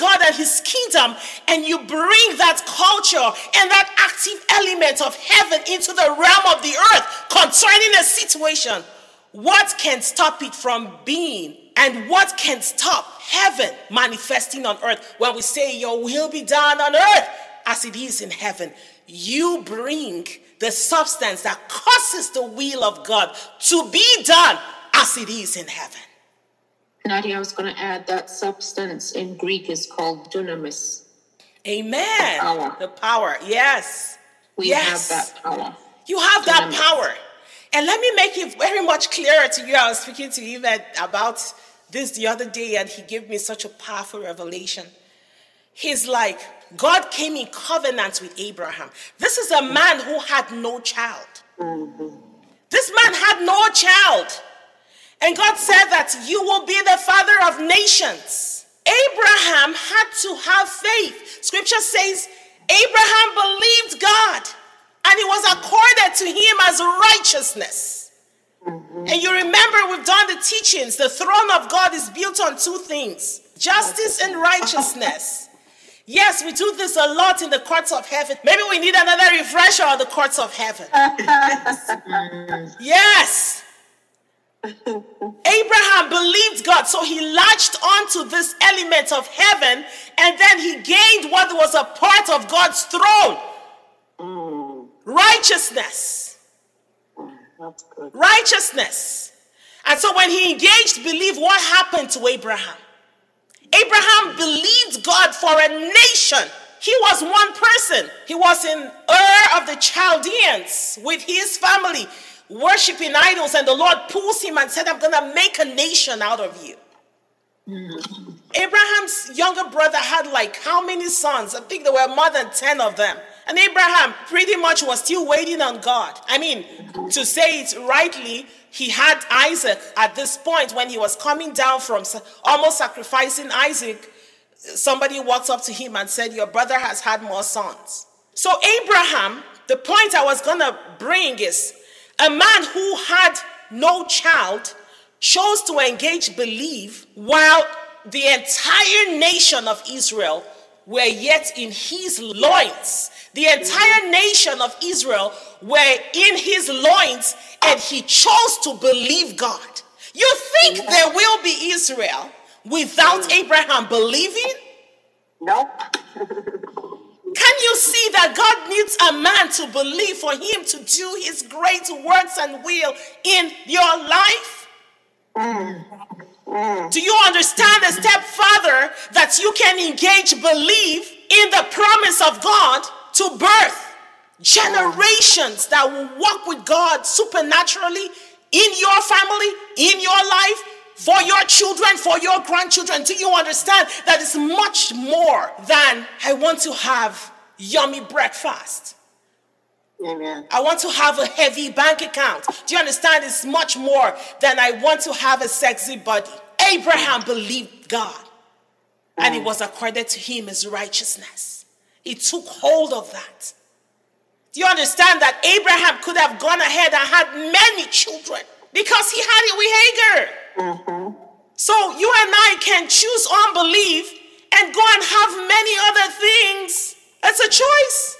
God and his kingdom and you bring that culture and that active element of heaven into the realm of the earth concerning a situation, what can stop it from being? And what can stop heaven manifesting on earth when we say, Your will be done on earth as it is in heaven? You bring the substance that causes the will of God to be done as it is in heaven. Nadia, I was going to add that substance in Greek is called dunamis. Amen. The power. The power. Yes. We yes. have that power. You have that power. And let me make it very much clearer to you. I was speaking to Yvette about this the other day, and he gave me such a powerful revelation. He's like, God came in covenant with Abraham. This is a man who had no child. Mm-hmm. This man had no child. And God said that you will be the father of nations. Abraham had to have faith. Scripture says Abraham believed God and it was accorded to him as righteousness. And you remember we've done the teachings. The throne of God is built on two things justice and righteousness. Yes, we do this a lot in the courts of heaven. Maybe we need another refresher on the courts of heaven. Yes. Abraham believed God, so he latched onto this element of heaven and then he gained what was a part of God's throne righteousness. That's good. Righteousness. And so when he engaged belief, what happened to Abraham? Abraham believed God for a nation. He was one person. He was in Ur of the Chaldeans with his family, worshiping idols, and the Lord pulls him and said, I'm going to make a nation out of you. Mm-hmm. Abraham's younger brother had like how many sons? I think there were more than 10 of them. And Abraham pretty much was still waiting on God. I mean, to say it rightly, he had Isaac at this point when he was coming down from almost sacrificing Isaac. Somebody walked up to him and said, Your brother has had more sons. So, Abraham, the point I was going to bring is a man who had no child chose to engage belief while the entire nation of Israel were yet in his loins. The entire nation of Israel were in his loins and he chose to believe God. You think there will be Israel without mm. Abraham believing? Nope. See that God needs a man to believe for him to do his great works and will in your life? Do you understand a step further that you can engage belief in the promise of God to birth generations that will walk with God supernaturally in your family, in your life, for your children, for your grandchildren? Do you understand that it's much more than I want to have yummy breakfast? Amen. I want to have a heavy bank account. Do you understand? It's much more than I want to have a sexy body. Abraham believed God, and it mm. was accorded to him as righteousness. He took hold of that. Do you understand that Abraham could have gone ahead and had many children because he had it with Hagar? Mm-hmm. So you and I can choose unbelief and go and have many other things. It's a choice.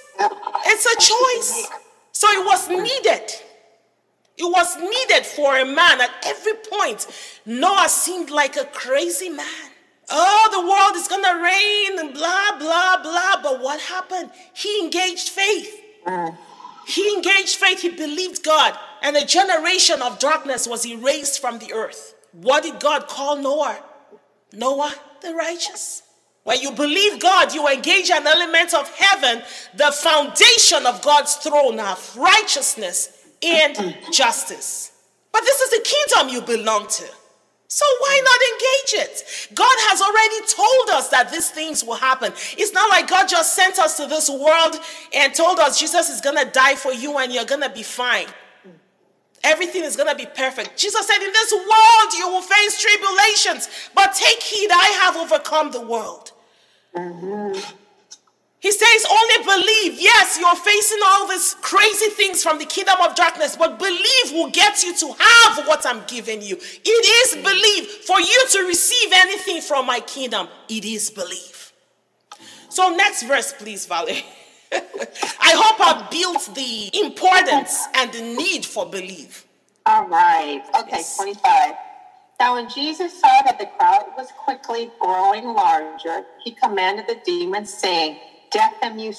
It's a choice. So it was needed. It was needed for a man at every point. Noah seemed like a crazy man. Oh, the world is going to rain and blah, blah, blah. But what happened? He engaged faith. He engaged faith. He believed God. And a generation of darkness was erased from the earth. What did God call Noah? Noah, the righteous. When you believe God, you engage an element of heaven, the foundation of God's throne of righteousness and justice. But this is the kingdom you belong to. So why not engage it? God has already told us that these things will happen. It's not like God just sent us to this world and told us Jesus is going to die for you and you're going to be fine. Everything is going to be perfect. Jesus said, In this world you will face tribulations, but take heed, I have overcome the world. He says, Only believe. Yes, you're facing all these crazy things from the kingdom of darkness, but believe will get you to have what I'm giving you. It is believe. For you to receive anything from my kingdom, it is believe. So, next verse, please, Valerie. I hope I built the importance and the need for belief. All right. Okay, Yes. 25. Now, when Jesus saw that the crowd was quickly growing larger, he commanded the demons, saying, Deaf and mute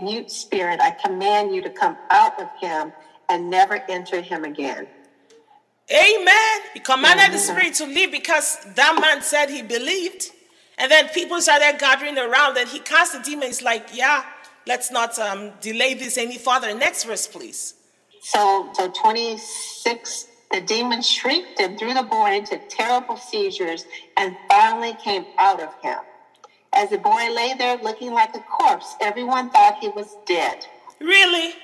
mute spirit, I command you to come out of him and never enter him again. Amen. He commanded the spirit to leave because that man said he believed. And then people started gathering around and he cast the demon. He's like, yeah, let's not um, delay this any further. Next verse, please. So, so 26, the demon shrieked and threw the boy into terrible seizures and finally came out of him. As the boy lay there looking like a corpse, everyone thought he was dead. Really?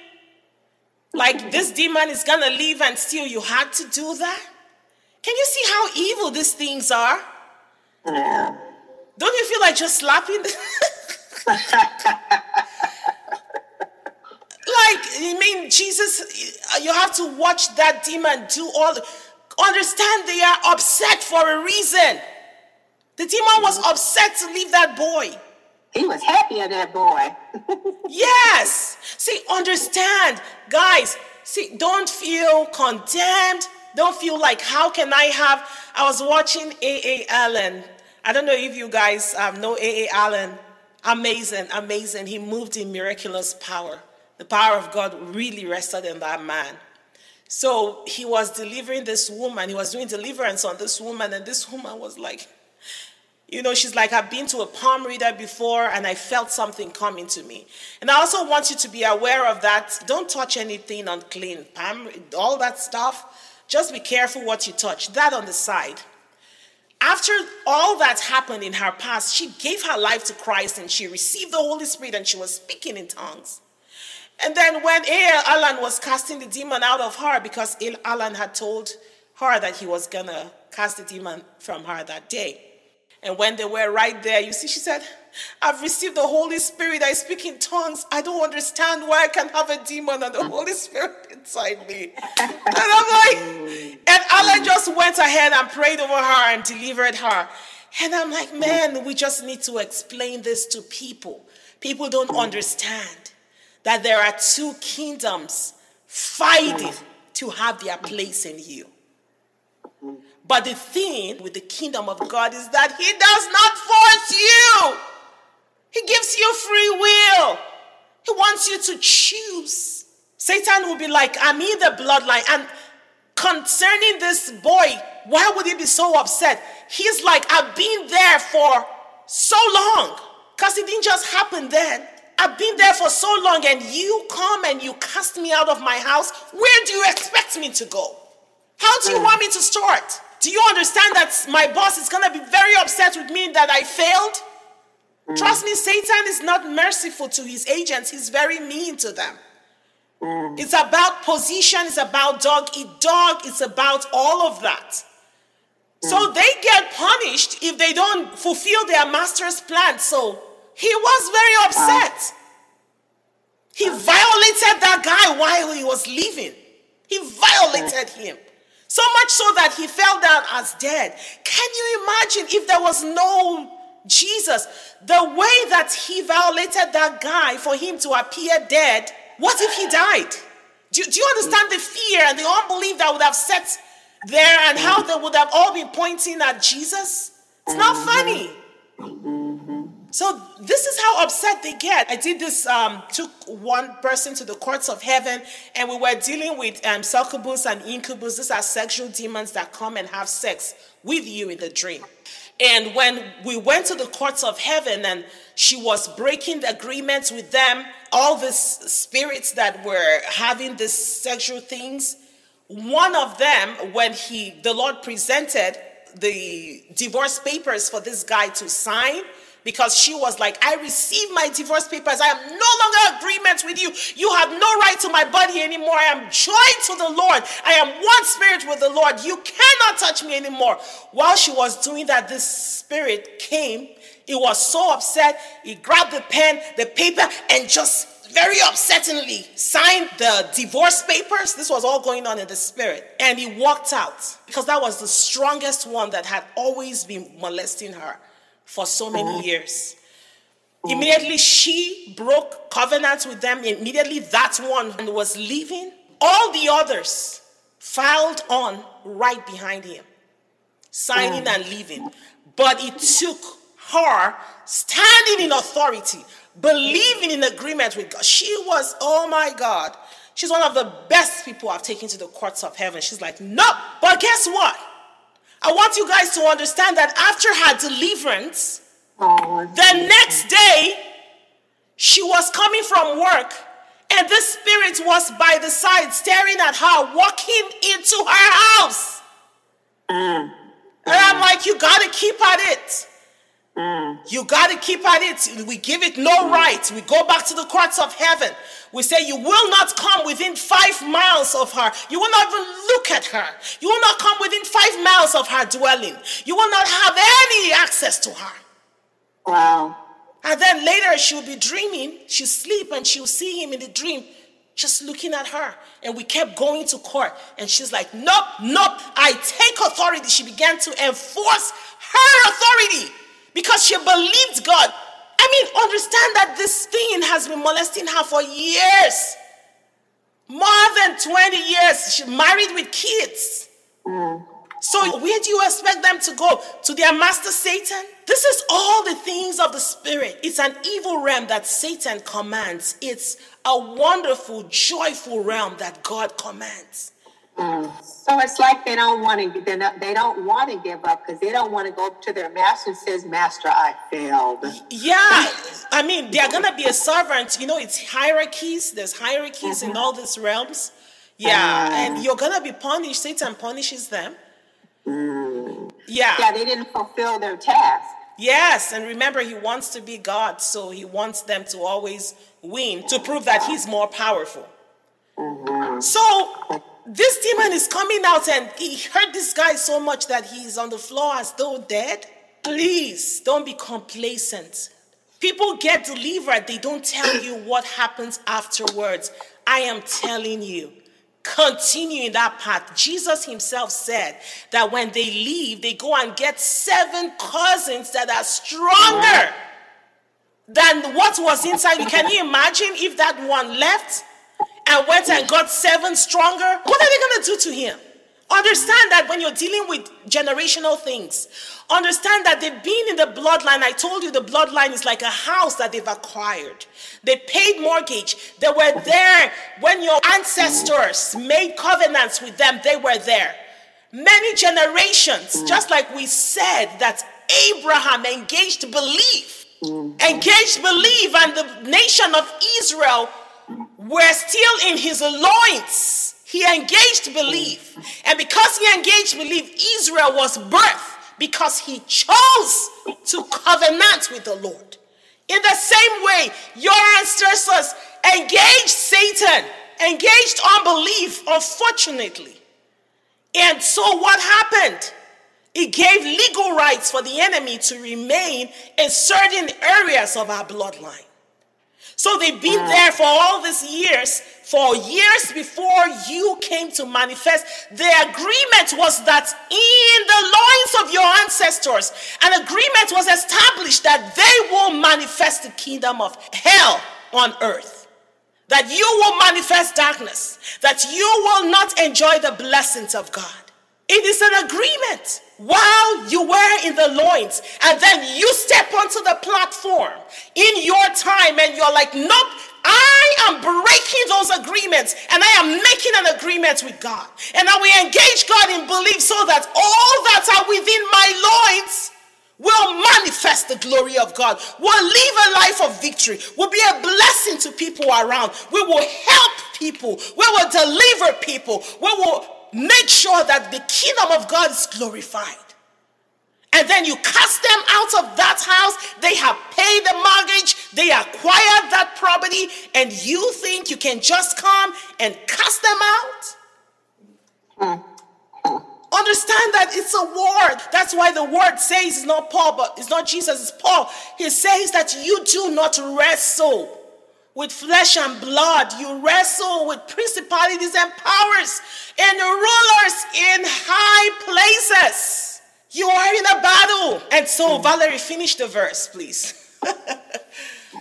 Like this demon is going to leave and still you had to do that? Can you see how evil these things are? Yeah. Don't you feel like just slapping? like, I mean, Jesus, you have to watch that demon do all. Understand they are upset for a reason. The demon was upset to leave that boy. He was happy at that boy. Yes. See, understand, guys. See, don't feel condemned. Don't feel like, how can I have? I was watching A.A. Allen. I don't know if you guys um, know A.A. Allen. Amazing, amazing. He moved in miraculous power. The power of God really rested in that man. So he was delivering this woman. He was doing deliverance on this woman, and this woman was like, you know, she's like, I've been to a palm reader before and I felt something coming to me. And I also want you to be aware of that. Don't touch anything unclean, palm, all that stuff. Just be careful what you touch. That on the side. After all that happened in her past, she gave her life to Christ and she received the Holy Spirit and she was speaking in tongues. And then when A.L. Allen was casting the demon out of her, because A.L. Allen had told her that he was to cast the demon from her that day. And when they were right there, you see, she said, I've received the Holy Spirit. I speak in tongues. I don't understand why I can have a demon and the Holy Spirit inside me. And I'm like, and Allah just went ahead and prayed over her and delivered her. And I'm like, man, we just need to explain this to people. People don't understand that there are two kingdoms fighting to have their place in you. But the thing with the kingdom of God is that He does not force you, He gives you free will. He wants you to choose. Satan will be like, I'm in the bloodline. And concerning this boy, why would he be so upset? He's like, I've been there for so long. Because it didn't just happen then. I've been there for so long, and you come and you cast me out of my house. Where do you expect me to go? How do you hmm. want me to start? Do you understand that my boss is going to be very upset with me that I failed? Hmm. Trust me, Satan is not merciful to his agents, he's very mean to them. Hmm. It's about position, it's about dog eat dog, it's about all of that. So they get punished if they don't fulfill their master's plan. So he was very ah. upset. He violated that guy while he was leaving. He violated him. So much so that he fell down as dead. Can you imagine if there was no Jesus? The way that he violated that guy for him to appear dead, what if he died? Do, do you understand the fear and the unbelief that would have set there and how they would have all been pointing at Jesus? It's not funny. So this is how upset they get. I did this, um, took one person to the courts of heaven, and we were dealing with um, succubus and incubus. These are sexual demons that come and have sex with you in the dream. And when we went to the courts of heaven and she was breaking the agreements with them, all these spirits that were having these sexual things, one of them, when he the Lord presented the divorce papers for this guy to sign, because she was like, I received my divorce papers. I am no longer agreement with you. You have no right to my body anymore. I am joined to the Lord. I am one spirit with the Lord. You cannot touch me anymore. While she was doing that, this spirit came. He was so upset. He grabbed the pen, the paper, and just very upsettingly signed the divorce papers. This was all going on in the spirit. And he walked out because that was the strongest one that had always been molesting her for so many uh-huh. years. Uh-huh. Immediately she broke covenants with them. Immediately that one was leaving. All the others filed on right behind him, signing uh-huh. and leaving. But it took her standing in authority, believing in agreement with God. She was, oh my God, she's one of the best people I've taken to the courts of heaven. She's like, nope. But guess what? I want you guys to understand that after her deliverance, Oh, the next day, she was coming from work, and the spirit was by the side staring at her, walking into her house. Mm. And I'm like, you gotta keep at it. Mm. You gotta keep at it. We give it no right. We go back to the courts of heaven. We say, You will not come within five miles of her. You will not even look at her. You will not come within five miles of her dwelling. You will not have any access to her. wow. And then later she'll be dreaming, she'll sleep and she'll see him in the dream just looking at her. And we kept going to court. And she's like, Nope, nope, I take authority. She began to enforce her authority because she believed God. I mean, understand that this thing has been molesting her for years. More than 20 years. She's married with kids. Mm. So, where do you expect them to go? To their master Satan? This is all the things of the spirit. It's an evil realm that Satan commands. It's a wonderful, joyful realm that God commands. So it's like they don't want to. They don't, they don't want to give up because they don't want to go to their master and says, "Master, I failed." Yeah, I mean, they're gonna be a servant. You know, it's hierarchies. There's hierarchies in mm-hmm. all these realms. Yeah, uh-huh. and you're gonna be punished. Satan punishes them. Mm. Yeah, Yeah, they didn't fulfill their task. Yes, and remember, he wants to be God, so he wants them to always win to prove that he's more powerful. Mm-hmm. So, this demon is coming out, and he hurt this guy so much that he's on the floor as though dead. Please don't be complacent. People get delivered, they don't tell you what happens afterwards. I am telling you, continue in that path. Jesus himself said that when they leave, they go and get seven cousins that are stronger than what was inside. Can you imagine if that one left and went and got seven stronger? What are they going to do to him? Understand that when you're dealing with generational things, understand that they've been in the bloodline. I told you the bloodline is like a house that they've acquired. They paid mortgage. They were there when your ancestors made covenants with them, they were there. Many generations, just like we said that Abraham engaged belief, mm. engaged belief, and the nation of Israel were still in his loins. He engaged belief. And because he engaged belief, Israel was birthed because he chose to covenant with the Lord. In the same way, your ancestors engaged Satan, engaged unbelief, unfortunately. And so what happened? It gave legal rights for the enemy to remain in certain areas of our bloodline. So they've been there for all these years, for years before you came to manifest. The agreement was that in the loins of your ancestors, an agreement was established that they will manifest the kingdom of hell on earth. That you will manifest darkness, that you will not enjoy the blessings of God. It is an agreement while you were in the loins, and then you step onto the platform in your time, and you're like, Nope, I am breaking those agreements, and I am making an agreement with God. And now we engage God in belief so that all that are within my loins will manifest the glory of God, will live a life of victory, will be a blessing to people around. We will help people, we will deliver people, we will make sure that the kingdom of God is glorified. And then you cast them out of that house. They have paid the mortgage, they acquired that property, and you think you can just come and cast them out? Understand that it's a word. That's why the word says it's not Paul, but it's not Jesus, it's Paul. He says that you do not wrestle with flesh and blood. You wrestle with principalities and powers and rulers in high places. You are in a battle. And so, hmm. Valerie, finish the verse, please.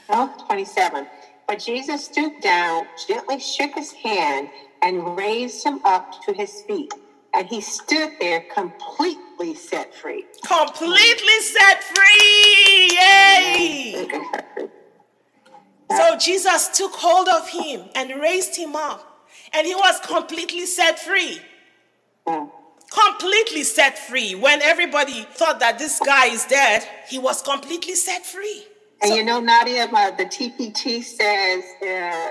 Oh, 27. But Jesus stooped down, gently shook his hand, and raised him up to his feet. And he stood there completely set free. Completely set free. Yay! So Jesus took hold of him and raised him up, and he was completely set free. Mm. Completely set free. When everybody thought that this guy is dead, he was completely set free. And So- you know, Nadia, my, the TPT says, uh,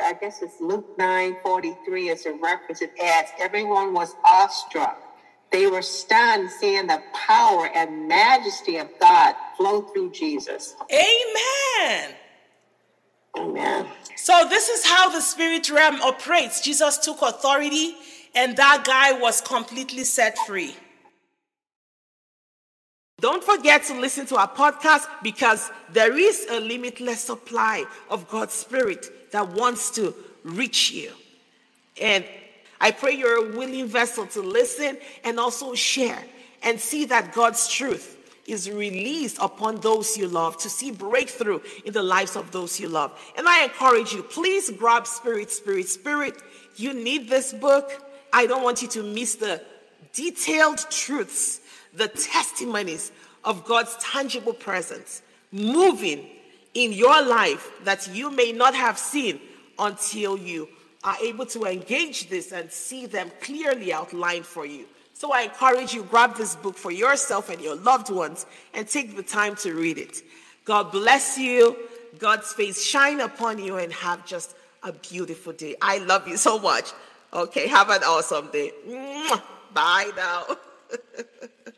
I guess it's Luke 9 43 as a reference. It adds, everyone was awestruck. They were stunned seeing the power and majesty of God flow through Jesus. Amen. Amen. So this is how the spirit realm operates. Jesus took authority and that guy was completely set free. Don't forget to listen to our podcast because there is a limitless supply of God's spirit that wants to reach you. And I pray you're a willing vessel to listen and also share and see that God's truth is released upon those you love to see breakthrough in the lives of those you love. And I encourage you, please grab Spirit, Spirit, Spirit. You need this book. I don't want you to miss the detailed truths, the testimonies of God's tangible presence moving in your life that you may not have seen until you are able to engage this and see them clearly outlined for you. So I encourage you grab this book for yourself and your loved ones and take the time to read it. God bless you. God's face shine upon you and have just a beautiful day. I love you so much. Okay, have an awesome day. Bye now.